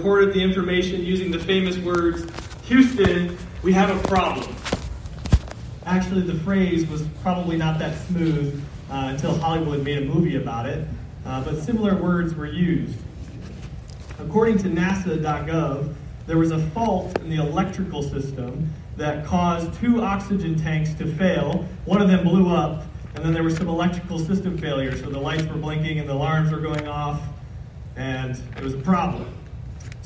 reported the information using the famous words, Houston, we have a problem. Actually, the phrase was probably not that smooth uh, until Hollywood made a movie about it, uh, but similar words were used. According to NASA.gov, there was a fault in the electrical system that caused two oxygen tanks to fail. One of them blew up, and then there was some electrical system failure, so the lights were blinking and the alarms were going off, and it was a problem.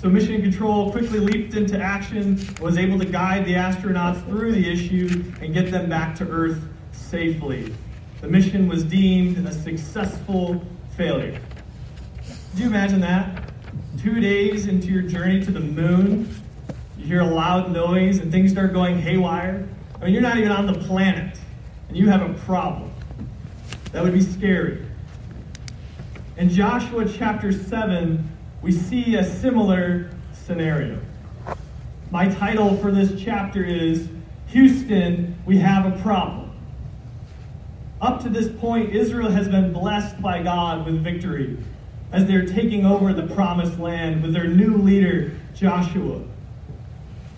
So Mission Control quickly leaped into action, was able to guide the astronauts through the issue and get them back to Earth safely. The mission was deemed a successful failure. Did you imagine that? Two days into your journey to the moon, you hear a loud noise and things start going haywire. I mean, you're not even on the planet, and you have a problem. That would be scary. In Joshua chapter 7, we see a similar scenario. My title for this chapter is Houston, we have a problem. Up to this point, Israel has been blessed by God with victory as they're taking over the promised land with their new leader, Joshua.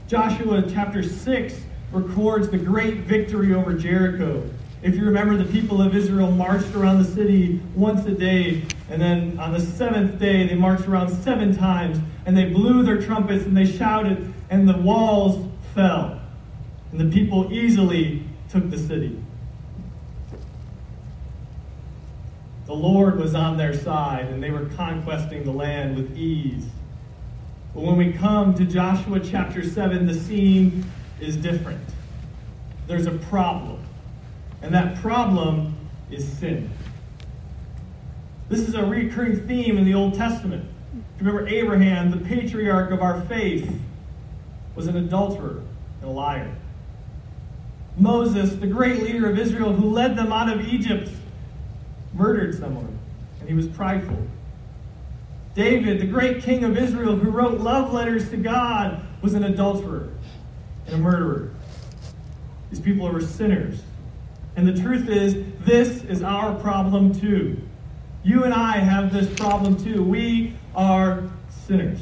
Joshua chapter 6 records the great victory over Jericho. If you remember, the people of Israel marched around the city once a day, and then on the seventh day, they marched around seven times, and they blew their trumpets and they shouted, and the walls fell. And the people easily took the city. The Lord was on their side, and they were conquesting the land with ease. But when we come to Joshua chapter 7, the scene is different. There's a problem. And that problem is sin. This is a recurring theme in the Old Testament. Remember, Abraham, the patriarch of our faith, was an adulterer and a liar. Moses, the great leader of Israel who led them out of Egypt, murdered someone, and he was prideful. David, the great king of Israel who wrote love letters to God, was an adulterer and a murderer. These people were sinners. And the truth is, this is our problem too. You and I have this problem too. We are sinners.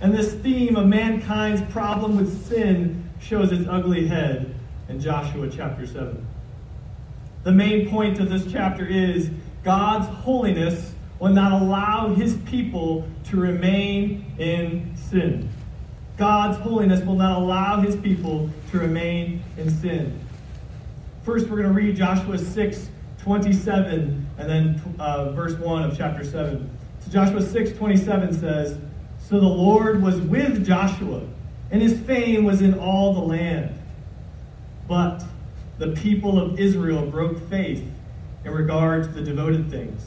And this theme of mankind's problem with sin shows its ugly head in Joshua chapter 7. The main point of this chapter is God's holiness will not allow his people to remain in sin. God's holiness will not allow his people to remain in sin. First, we're going to read Joshua 6, 27, and then uh, verse 1 of chapter 7. So Joshua 6, 27 says, So the Lord was with Joshua, and his fame was in all the land. But the people of Israel broke faith in regard to the devoted things.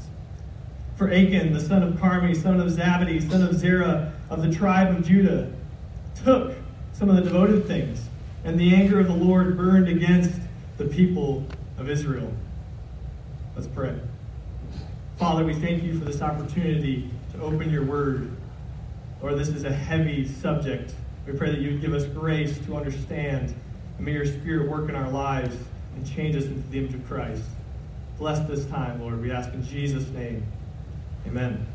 For Achan, the son of Carmi, son of Zabdi, son of Zerah, of the tribe of Judah, took some of the devoted things, and the anger of the Lord burned against the people of Israel. Let's pray. Father, we thank you for this opportunity to open your word. Lord, this is a heavy subject. We pray that you would give us grace to understand, and may your spirit work in our lives and change us into the image of Christ. Bless this time, Lord. We ask in Jesus' name. Amen.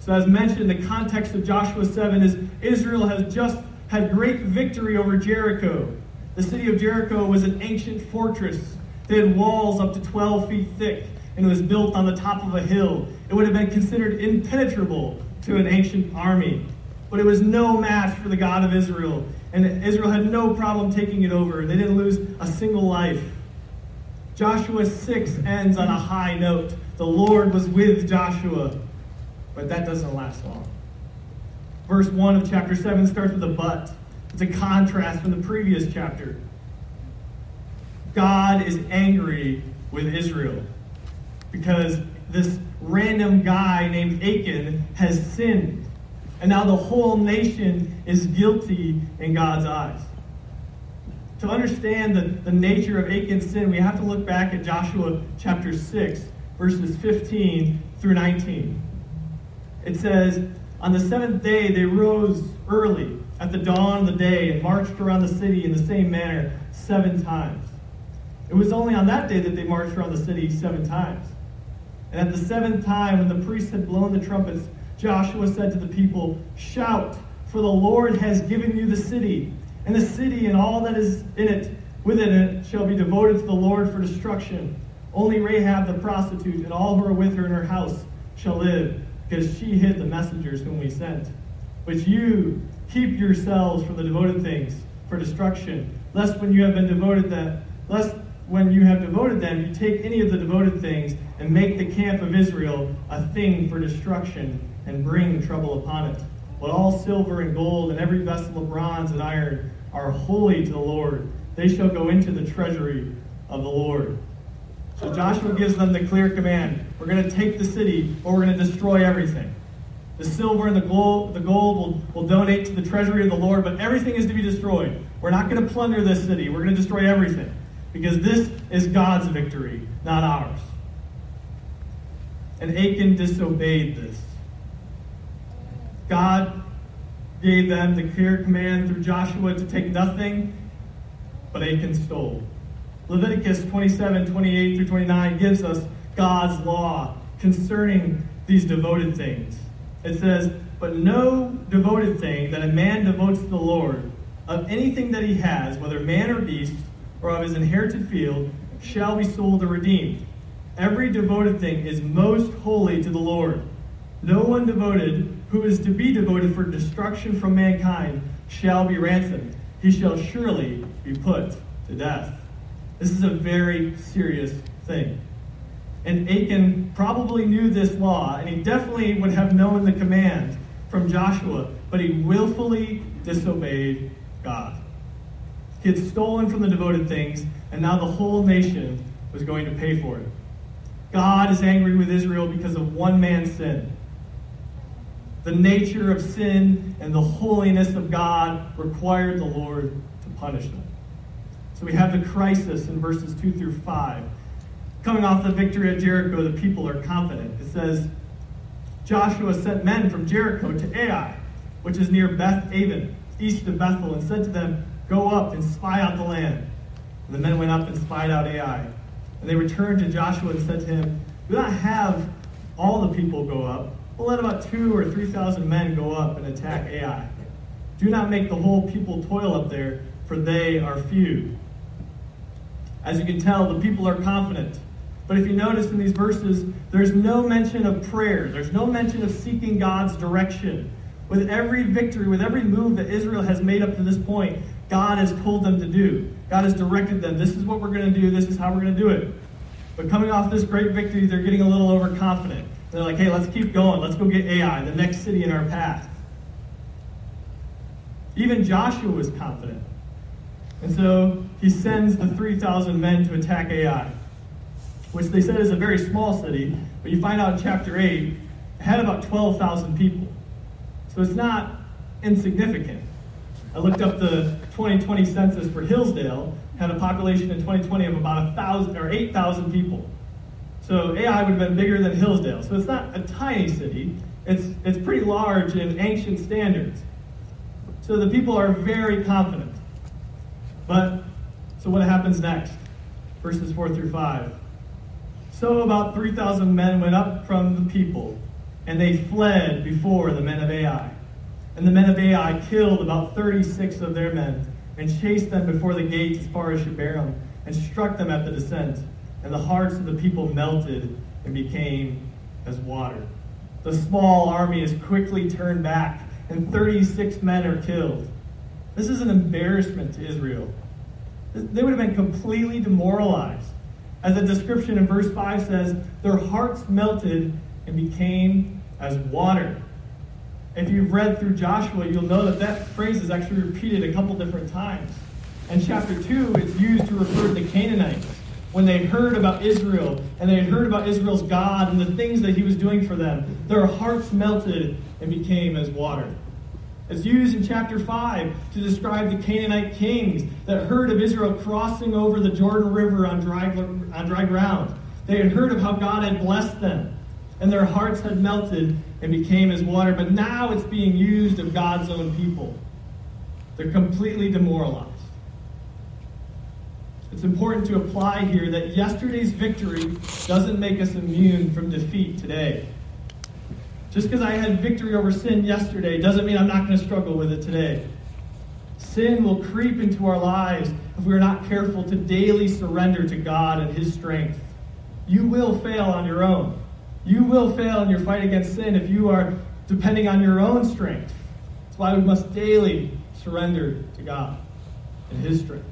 So, as mentioned, the context of Joshua 7 is Israel has just had great victory over Jericho. The city of Jericho was an ancient fortress. They had walls up to 12 feet thick, and it was built on the top of a hill. It would have been considered impenetrable to an ancient army. But it was no match for the God of Israel, and Israel had no problem taking it over. They didn't lose a single life. Joshua 6 ends on a high note. The Lord was with Joshua, but that doesn't last long. Verse 1 of chapter 7 starts with a but. It's a contrast from the previous chapter. God is angry with Israel because this random guy named Achan has sinned. And now the whole nation is guilty in God's eyes. To understand the, the nature of Achan's sin, we have to look back at Joshua chapter 6, verses 15 through 19. It says, On the seventh day they rose early at the dawn of the day and marched around the city in the same manner seven times. It was only on that day that they marched around the city seven times. And at the seventh time, when the priests had blown the trumpets, Joshua said to the people, Shout, for the Lord has given you the city, and the city and all that is in it, within it, shall be devoted to the Lord for destruction. Only Rahab the prostitute and all who are with her in her house shall live, because she hid the messengers whom we sent. But you keep yourselves from the devoted things for destruction, lest when you have been devoted that lest when you have devoted them, you take any of the devoted things and make the camp of Israel a thing for destruction and bring trouble upon it. But all silver and gold and every vessel of bronze and iron are holy to the Lord. They shall go into the treasury of the Lord. So Joshua gives them the clear command we're going to take the city, or we're going to destroy everything. The silver and the gold, the gold will, will donate to the treasury of the Lord, but everything is to be destroyed. We're not going to plunder this city. We're going to destroy everything. Because this is God's victory, not ours. And Achan disobeyed this. God gave them the clear command through Joshua to take nothing, but Achan stole. Leviticus 27, 28 through 29 gives us God's law concerning these devoted things. It says, But no devoted thing that a man devotes to the Lord, of anything that he has, whether man or beast, or of his inherited field, shall be sold or redeemed. Every devoted thing is most holy to the Lord. No one devoted who is to be devoted for destruction from mankind shall be ransomed. He shall surely be put to death. This is a very serious thing. And Achan probably knew this law, and he definitely would have known the command from Joshua, but he willfully disobeyed God. He had stolen from the devoted things, and now the whole nation was going to pay for it. God is angry with Israel because of one man's sin. The nature of sin and the holiness of God required the Lord to punish them. So we have the crisis in verses 2 through 5. Coming off the victory at Jericho, the people are confident. It says, Joshua sent men from Jericho to Ai, which is near Beth Aven, east of Bethel, and said to them, Go up and spy out the land. And the men went up and spied out Ai. And they returned to Joshua and said to him, Do not have all the people go up. We'll let about two or three thousand men go up and attack Ai. Do not make the whole people toil up there, for they are few. As you can tell, the people are confident. But if you notice in these verses, there's no mention of prayer. There's no mention of seeking God's direction. With every victory, with every move that Israel has made up to this point, God has told them to do. God has directed them. This is what we're going to do. This is how we're going to do it. But coming off this great victory, they're getting a little overconfident. They're like, hey, let's keep going. Let's go get Ai, the next city in our path. Even Joshua was confident. And so he sends the 3,000 men to attack Ai, which they said is a very small city, but you find out in chapter 8, it had about 12,000 people. So it's not insignificant. I looked up the 2020 census for Hillsdale, had a population in 2020 of about a thousand or 8,000 people. So Ai would have been bigger than Hillsdale. So it's not a tiny city. It's, it's pretty large in ancient standards. So the people are very confident. But, so what happens next? Verses 4 through 5. So about 3,000 men went up from the people, and they fled before the men of Ai. And the men of Ai killed about 36 of their men, and chased them before the gate as far as Shebarim, and struck them at the descent. And the hearts of the people melted and became as water. The small army is quickly turned back, and 36 men are killed. This is an embarrassment to Israel. They would have been completely demoralized. As the description in verse 5 says, their hearts melted and became as water. If you've read through Joshua, you'll know that that phrase is actually repeated a couple different times. In chapter 2, it's used to refer to the Canaanites. When they heard about Israel and they had heard about Israel's God and the things that he was doing for them, their hearts melted and became as water. It's used in chapter 5 to describe the Canaanite kings that heard of Israel crossing over the Jordan River on dry, on dry ground. They had heard of how God had blessed them, and their hearts had melted and became as water. But now it's being used of God's own people. They're completely demoralized. It's important to apply here that yesterday's victory doesn't make us immune from defeat today. Just because I had victory over sin yesterday doesn't mean I'm not going to struggle with it today. Sin will creep into our lives if we are not careful to daily surrender to God and His strength. You will fail on your own. You will fail in your fight against sin if you are depending on your own strength. That's why we must daily surrender to God and His strength.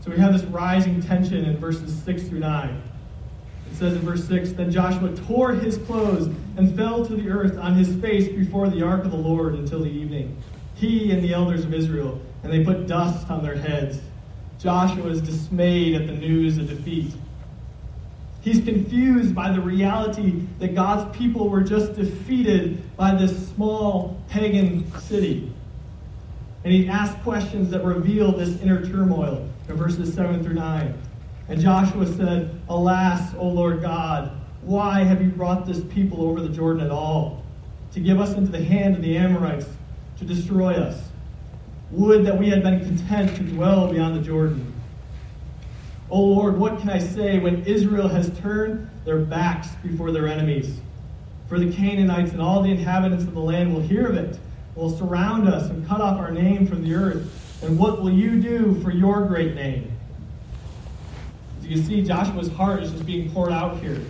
So we have this rising tension in verses 6 through 9. It says in verse 6 Then Joshua tore his clothes and fell to the earth on his face before the ark of the Lord until the evening. He and the elders of Israel, and they put dust on their heads. Joshua is dismayed at the news of defeat. He's confused by the reality that God's people were just defeated by this small pagan city. And he asks questions that reveal this inner turmoil in verses 7 through 9. And Joshua said, Alas, O Lord God, why have you brought this people over the Jordan at all? To give us into the hand of the Amorites, to destroy us. Would that we had been content to dwell beyond the Jordan. O Lord, what can I say when Israel has turned their backs before their enemies? For the Canaanites and all the inhabitants of the land will hear of it, will surround us and cut off our name from the earth. And what will you do for your great name? You see, Joshua's heart is just being poured out here.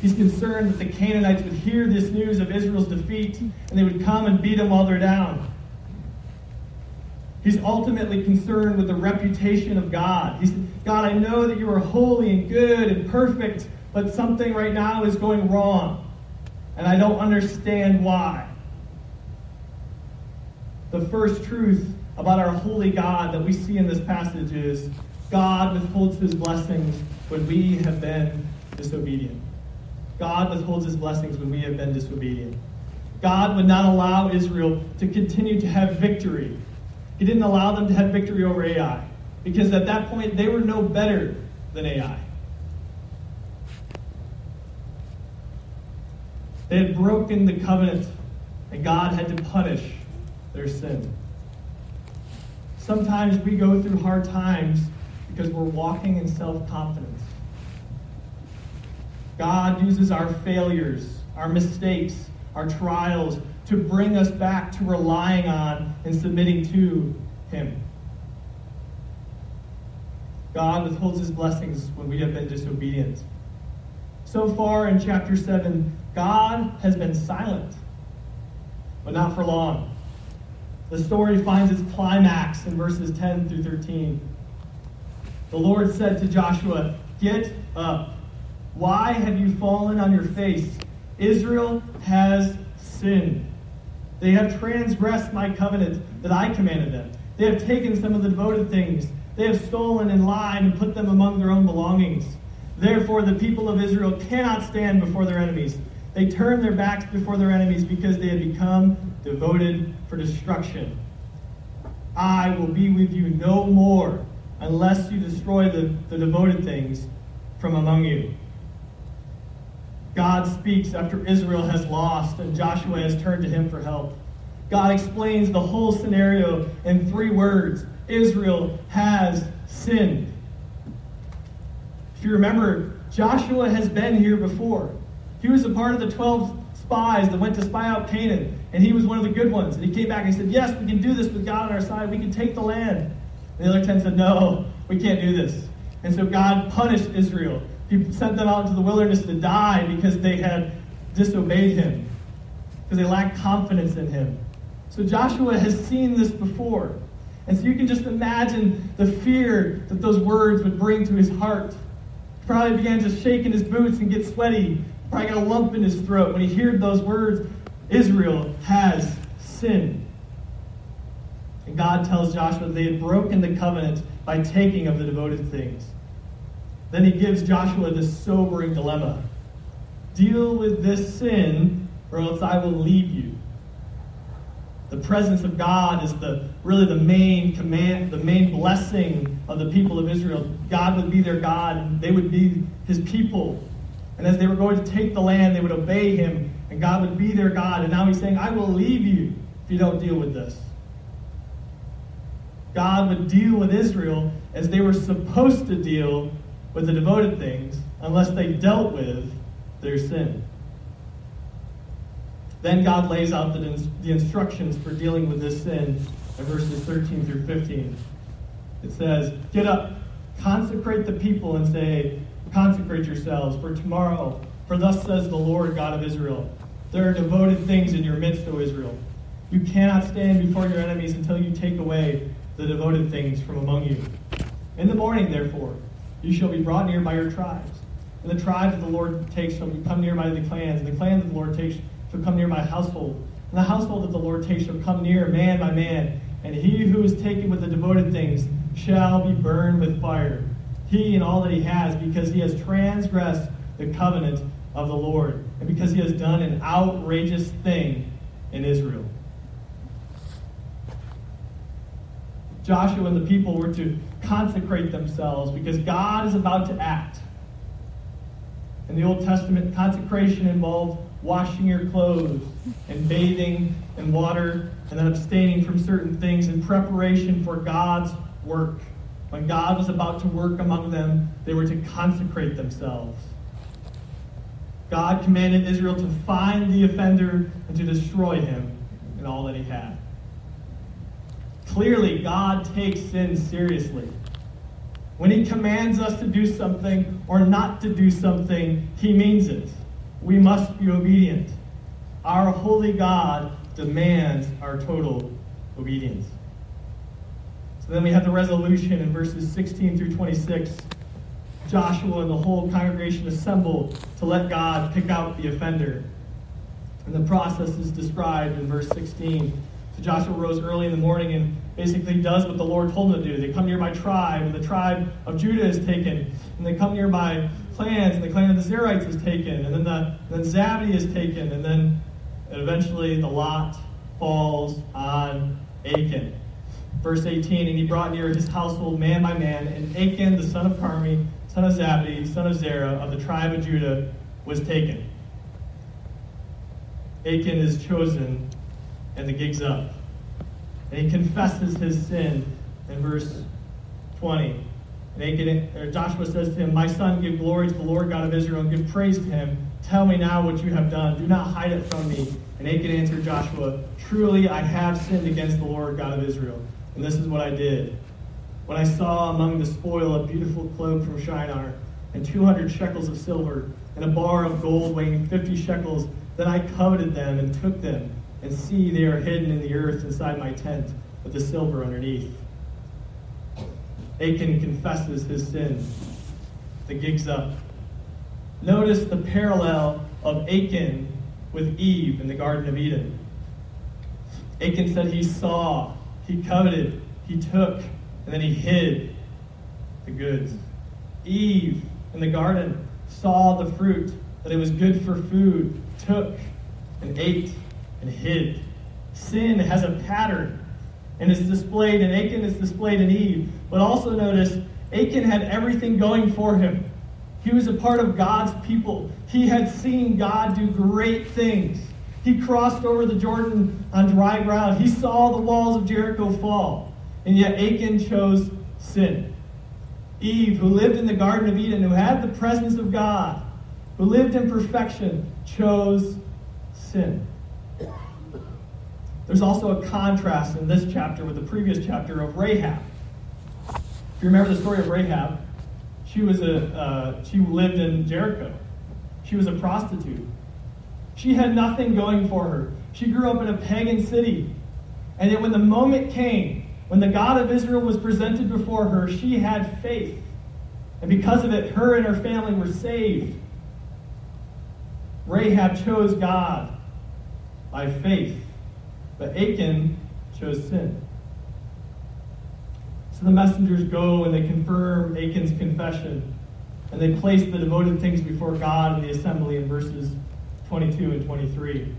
He's concerned that the Canaanites would hear this news of Israel's defeat and they would come and beat them while they're down. He's ultimately concerned with the reputation of God. He said, God, I know that you are holy and good and perfect, but something right now is going wrong, and I don't understand why. The first truth about our holy God that we see in this passage is God withholds his blessings when we have been disobedient. God withholds his blessings when we have been disobedient. God would not allow Israel to continue to have victory he didn't allow them to have victory over Ai because at that point they were no better than Ai. They had broken the covenant, and God had to punish their sin. Sometimes we go through hard times because we're walking in self confidence. God uses our failures, our mistakes, our trials to bring us back to relying on and submitting to Him. God withholds His blessings when we have been disobedient. So far in chapter 7, God has been silent, but not for long. The story finds its climax in verses 10 through 13. The Lord said to Joshua, Get up. Why have you fallen on your face? Israel has sinned. They have transgressed my covenant that I commanded them. They have taken some of the devoted things. They have stolen and lied and put them among their own belongings. Therefore, the people of Israel cannot stand before their enemies. They turn their backs before their enemies because they have become devoted for destruction. I will be with you no more unless you destroy the, the devoted things from among you. God speaks after Israel has lost and Joshua has turned to him for help. God explains the whole scenario in three words Israel has sinned. If you remember, Joshua has been here before. He was a part of the 12 spies that went to spy out Canaan, and he was one of the good ones. And he came back and he said, Yes, we can do this with God on our side. We can take the land. The other 10 said, No, we can't do this. And so God punished Israel. He sent them out into the wilderness to die because they had disobeyed him, because they lacked confidence in him. So Joshua has seen this before. And so you can just imagine the fear that those words would bring to his heart. He probably began to shake in his boots and get sweaty. Probably got a lump in his throat when he heard those words Israel has sinned. And God tells Joshua they had broken the covenant by taking of the devoted things. Then he gives Joshua this sobering dilemma deal with this sin, or else I will leave you. The presence of God is the really the main command, the main blessing of the people of Israel. God would be their God, and they would be his people. And as they were going to take the land, they would obey him, and God would be their God. And now he's saying, I will leave you if you don't deal with this. God would deal with Israel as they were supposed to deal with the devoted things unless they dealt with their sin. Then God lays out the, the instructions for dealing with this sin in verses 13 through 15. It says, Get up, consecrate the people, and say, Consecrate yourselves for tomorrow, for thus says the Lord God of Israel. There are devoted things in your midst, O Israel. You cannot stand before your enemies until you take away the devoted things from among you. In the morning, therefore, you shall be brought near by your tribes. And the tribes that the Lord takes shall come near by the clans, and the clans that the Lord takes shall come near my household. And the household that the Lord takes shall come near man by man. And he who is taken with the devoted things shall be burned with fire. He and all that he has, because he has transgressed the covenant of the Lord, and because he has done an outrageous thing in Israel. Joshua and the people were to consecrate themselves because God is about to act. In the Old Testament, consecration involved washing your clothes and bathing in water and then abstaining from certain things in preparation for God's work. When God was about to work among them, they were to consecrate themselves. God commanded Israel to find the offender and to destroy him and all that he had. Clearly, God takes sin seriously. When he commands us to do something or not to do something, he means it we must be obedient. Our holy God demands our total obedience. So then we have the resolution in verses 16 through 26. Joshua and the whole congregation assemble to let God pick out the offender. And the process is described in verse 16. So Joshua rose early in the morning and basically does what the Lord told him to do. They come near my tribe, and the tribe of Judah is taken. And they come near my clans, and the clan of the Zerites is taken, and then the then Zabdi is taken, and then eventually the lot falls on Achan. Verse 18, and he brought near his household man by man, and Achan, the son of Carmi, son of Zabdi, son of Zerah, of the tribe of Judah, was taken. Achan is chosen, and the gig's up. And he confesses his sin in verse 20. And Achan, uh, Joshua says to him, My son, give glory to the Lord God of Israel and give praise to him. Tell me now what you have done. Do not hide it from me. And Achan answered Joshua, Truly I have sinned against the Lord God of Israel. And this is what I did. When I saw among the spoil a beautiful cloak from Shinar, and 200 shekels of silver, and a bar of gold weighing 50 shekels, then I coveted them and took them. And see, they are hidden in the earth inside my tent, with the silver underneath. Achan confesses his sin. The gig's up. Notice the parallel of Achan with Eve in the Garden of Eden. Achan said he saw, he coveted, he took, and then he hid the goods. Eve in the garden saw the fruit, that it was good for food, took and ate and hid. Sin has a pattern and is displayed in Achan, is displayed in Eve. But also notice, Achan had everything going for him. He was a part of God's people. He had seen God do great things. He crossed over the Jordan on dry ground. He saw the walls of Jericho fall. And yet Achan chose sin. Eve, who lived in the Garden of Eden, who had the presence of God, who lived in perfection, chose sin. There's also a contrast in this chapter with the previous chapter of Rahab. If you remember the story of Rahab, she was a uh, she lived in Jericho. She was a prostitute. She had nothing going for her. She grew up in a pagan city. And yet when the moment came, when the God of Israel was presented before her, she had faith. And because of it, her and her family were saved. Rahab chose God by faith. But Achan chose sin. So the messengers go and they confirm Achan's confession. And they place the devoted things before God in the assembly in verses 22 and 23.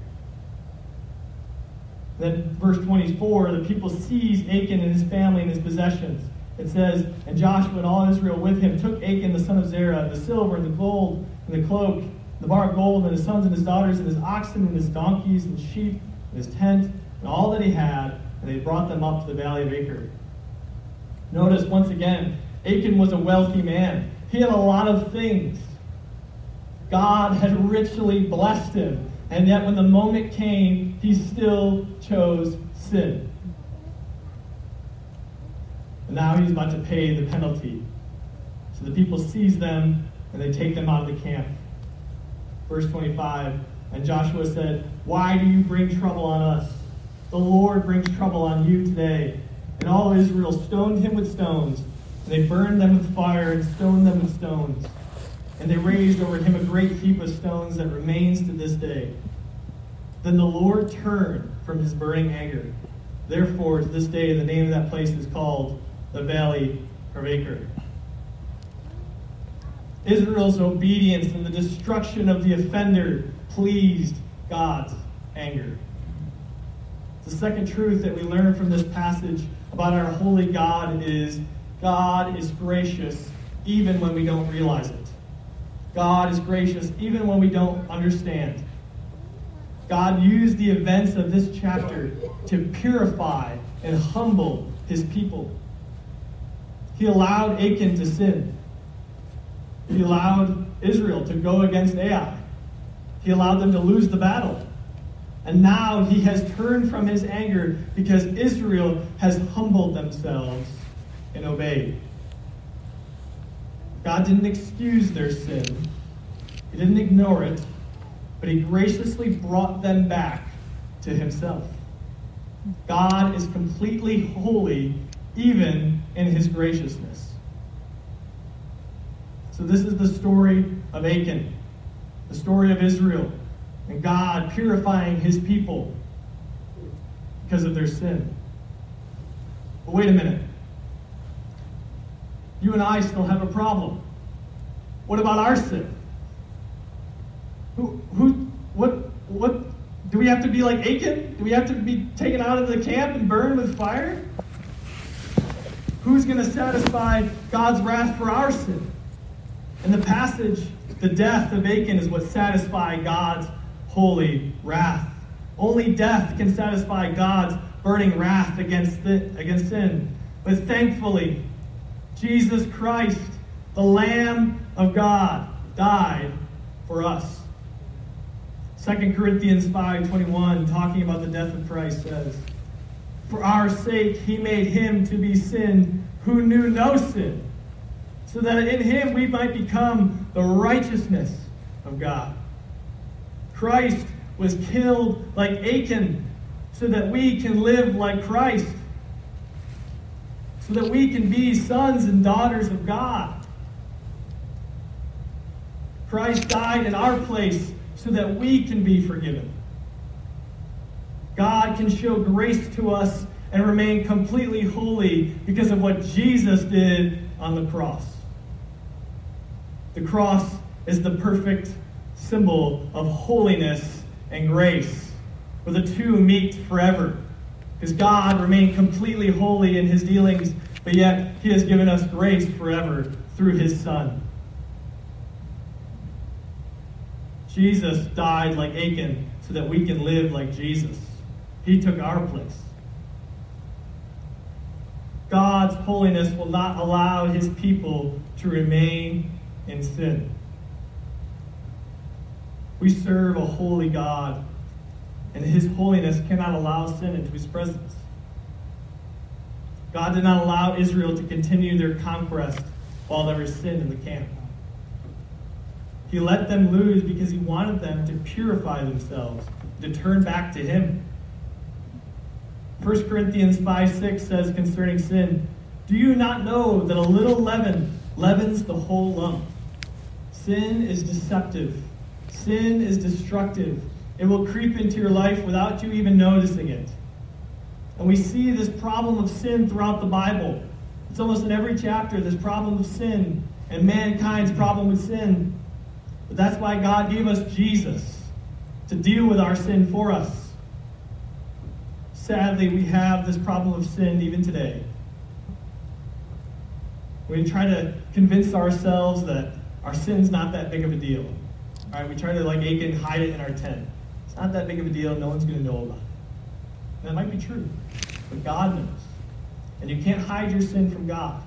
Then, verse 24, the people seized Achan and his family and his possessions. It says, And Joshua and all Israel with him took Achan the son of Zerah, the silver and the gold and the cloak, the bar of gold, and his sons and his daughters, and his oxen and his donkeys and sheep, and his tent, and all that he had, and they brought them up to the valley of Achor. Notice once again, Achan was a wealthy man. He had a lot of things. God had richly blessed him. And yet, when the moment came, he still chose sin. And now he's about to pay the penalty. So the people seize them and they take them out of the camp. Verse 25 And Joshua said, Why do you bring trouble on us? The Lord brings trouble on you today. And all Israel stoned him with stones. And they burned them with fire and stoned them with stones. And they raised over him a great heap of stones that remains to this day. Then the Lord turned from his burning anger. Therefore, to this day, the name of that place is called the Valley of Achor. Israel's obedience and the destruction of the offender pleased God's anger. The second truth that we learn from this passage about our holy God is God is gracious even when we don't realize it. God is gracious even when we don't understand. God used the events of this chapter to purify and humble his people. He allowed Achan to sin. He allowed Israel to go against Ai. He allowed them to lose the battle. And now he has turned from his anger because Israel has humbled themselves and obeyed. God didn't excuse their sin, He didn't ignore it, but He graciously brought them back to Himself. God is completely holy, even in His graciousness. So, this is the story of Achan, the story of Israel, and God purifying His people because of their sin. But wait a minute you and I still have a problem. What about our sin? Who, who, what, what, do we have to be like Achan? Do we have to be taken out of the camp and burned with fire? Who's going to satisfy God's wrath for our sin? In the passage, the death of Achan is what satisfied God's holy wrath. Only death can satisfy God's burning wrath against, the, against sin. But thankfully, Jesus Christ, the Lamb of God, died for us. 2 Corinthians 5:21 talking about the death of Christ says, "For our sake he made him to be sin who knew no sin, so that in him we might become the righteousness of God." Christ was killed like Achan so that we can live like Christ so that we can be sons and daughters of God. Christ died in our place so that we can be forgiven. God can show grace to us and remain completely holy because of what Jesus did on the cross. The cross is the perfect symbol of holiness and grace, where the two meet forever. Because God remained completely holy in his dealings, but yet he has given us grace forever through his Son. Jesus died like Achan so that we can live like Jesus. He took our place. God's holiness will not allow his people to remain in sin. We serve a holy God and his holiness cannot allow sin into his presence. God did not allow Israel to continue their conquest while there was sin in the camp. He let them lose because he wanted them to purify themselves, to turn back to him. 1 Corinthians 5 6 says concerning sin, Do you not know that a little leaven leavens the whole lump? Sin is deceptive, sin is destructive. It will creep into your life without you even noticing it. And we see this problem of sin throughout the Bible. It's almost in every chapter, this problem of sin and mankind's problem with sin. But that's why God gave us Jesus to deal with our sin for us. Sadly, we have this problem of sin even today. We try to convince ourselves that our sin's not that big of a deal. All right, we try to, like make it and hide it in our tent. It's not that big of a deal. No one's going to know about it. That might be true, but God knows. And you can't hide your sin from God.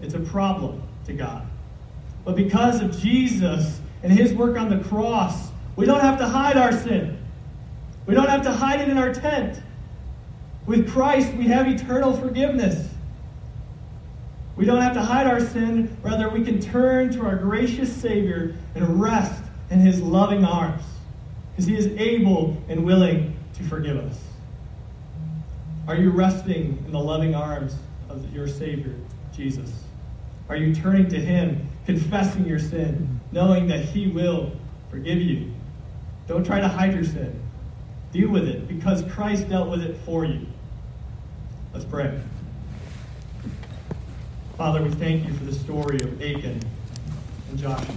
It's a problem to God. But because of Jesus and his work on the cross, we don't have to hide our sin. We don't have to hide it in our tent. With Christ, we have eternal forgiveness. We don't have to hide our sin. Rather, we can turn to our gracious Savior and rest in his loving arms because he is able and willing to forgive us. Are you resting in the loving arms of your Savior, Jesus? Are you turning to him, confessing your sin, knowing that he will forgive you? Don't try to hide your sin. Deal with it because Christ dealt with it for you. Let's pray. Father, we thank you for the story of Achan and Joshua.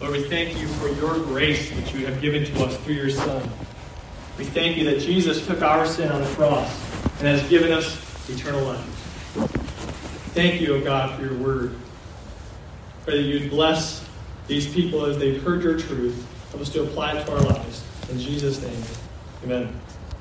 Lord, we thank you for your grace that you have given to us through your Son. We thank you that Jesus took our sin on the cross and has given us eternal life. Thank you, O oh God, for your word. Pray that you'd bless these people as they've heard your truth. Help us to apply it to our lives. In Jesus' name, amen.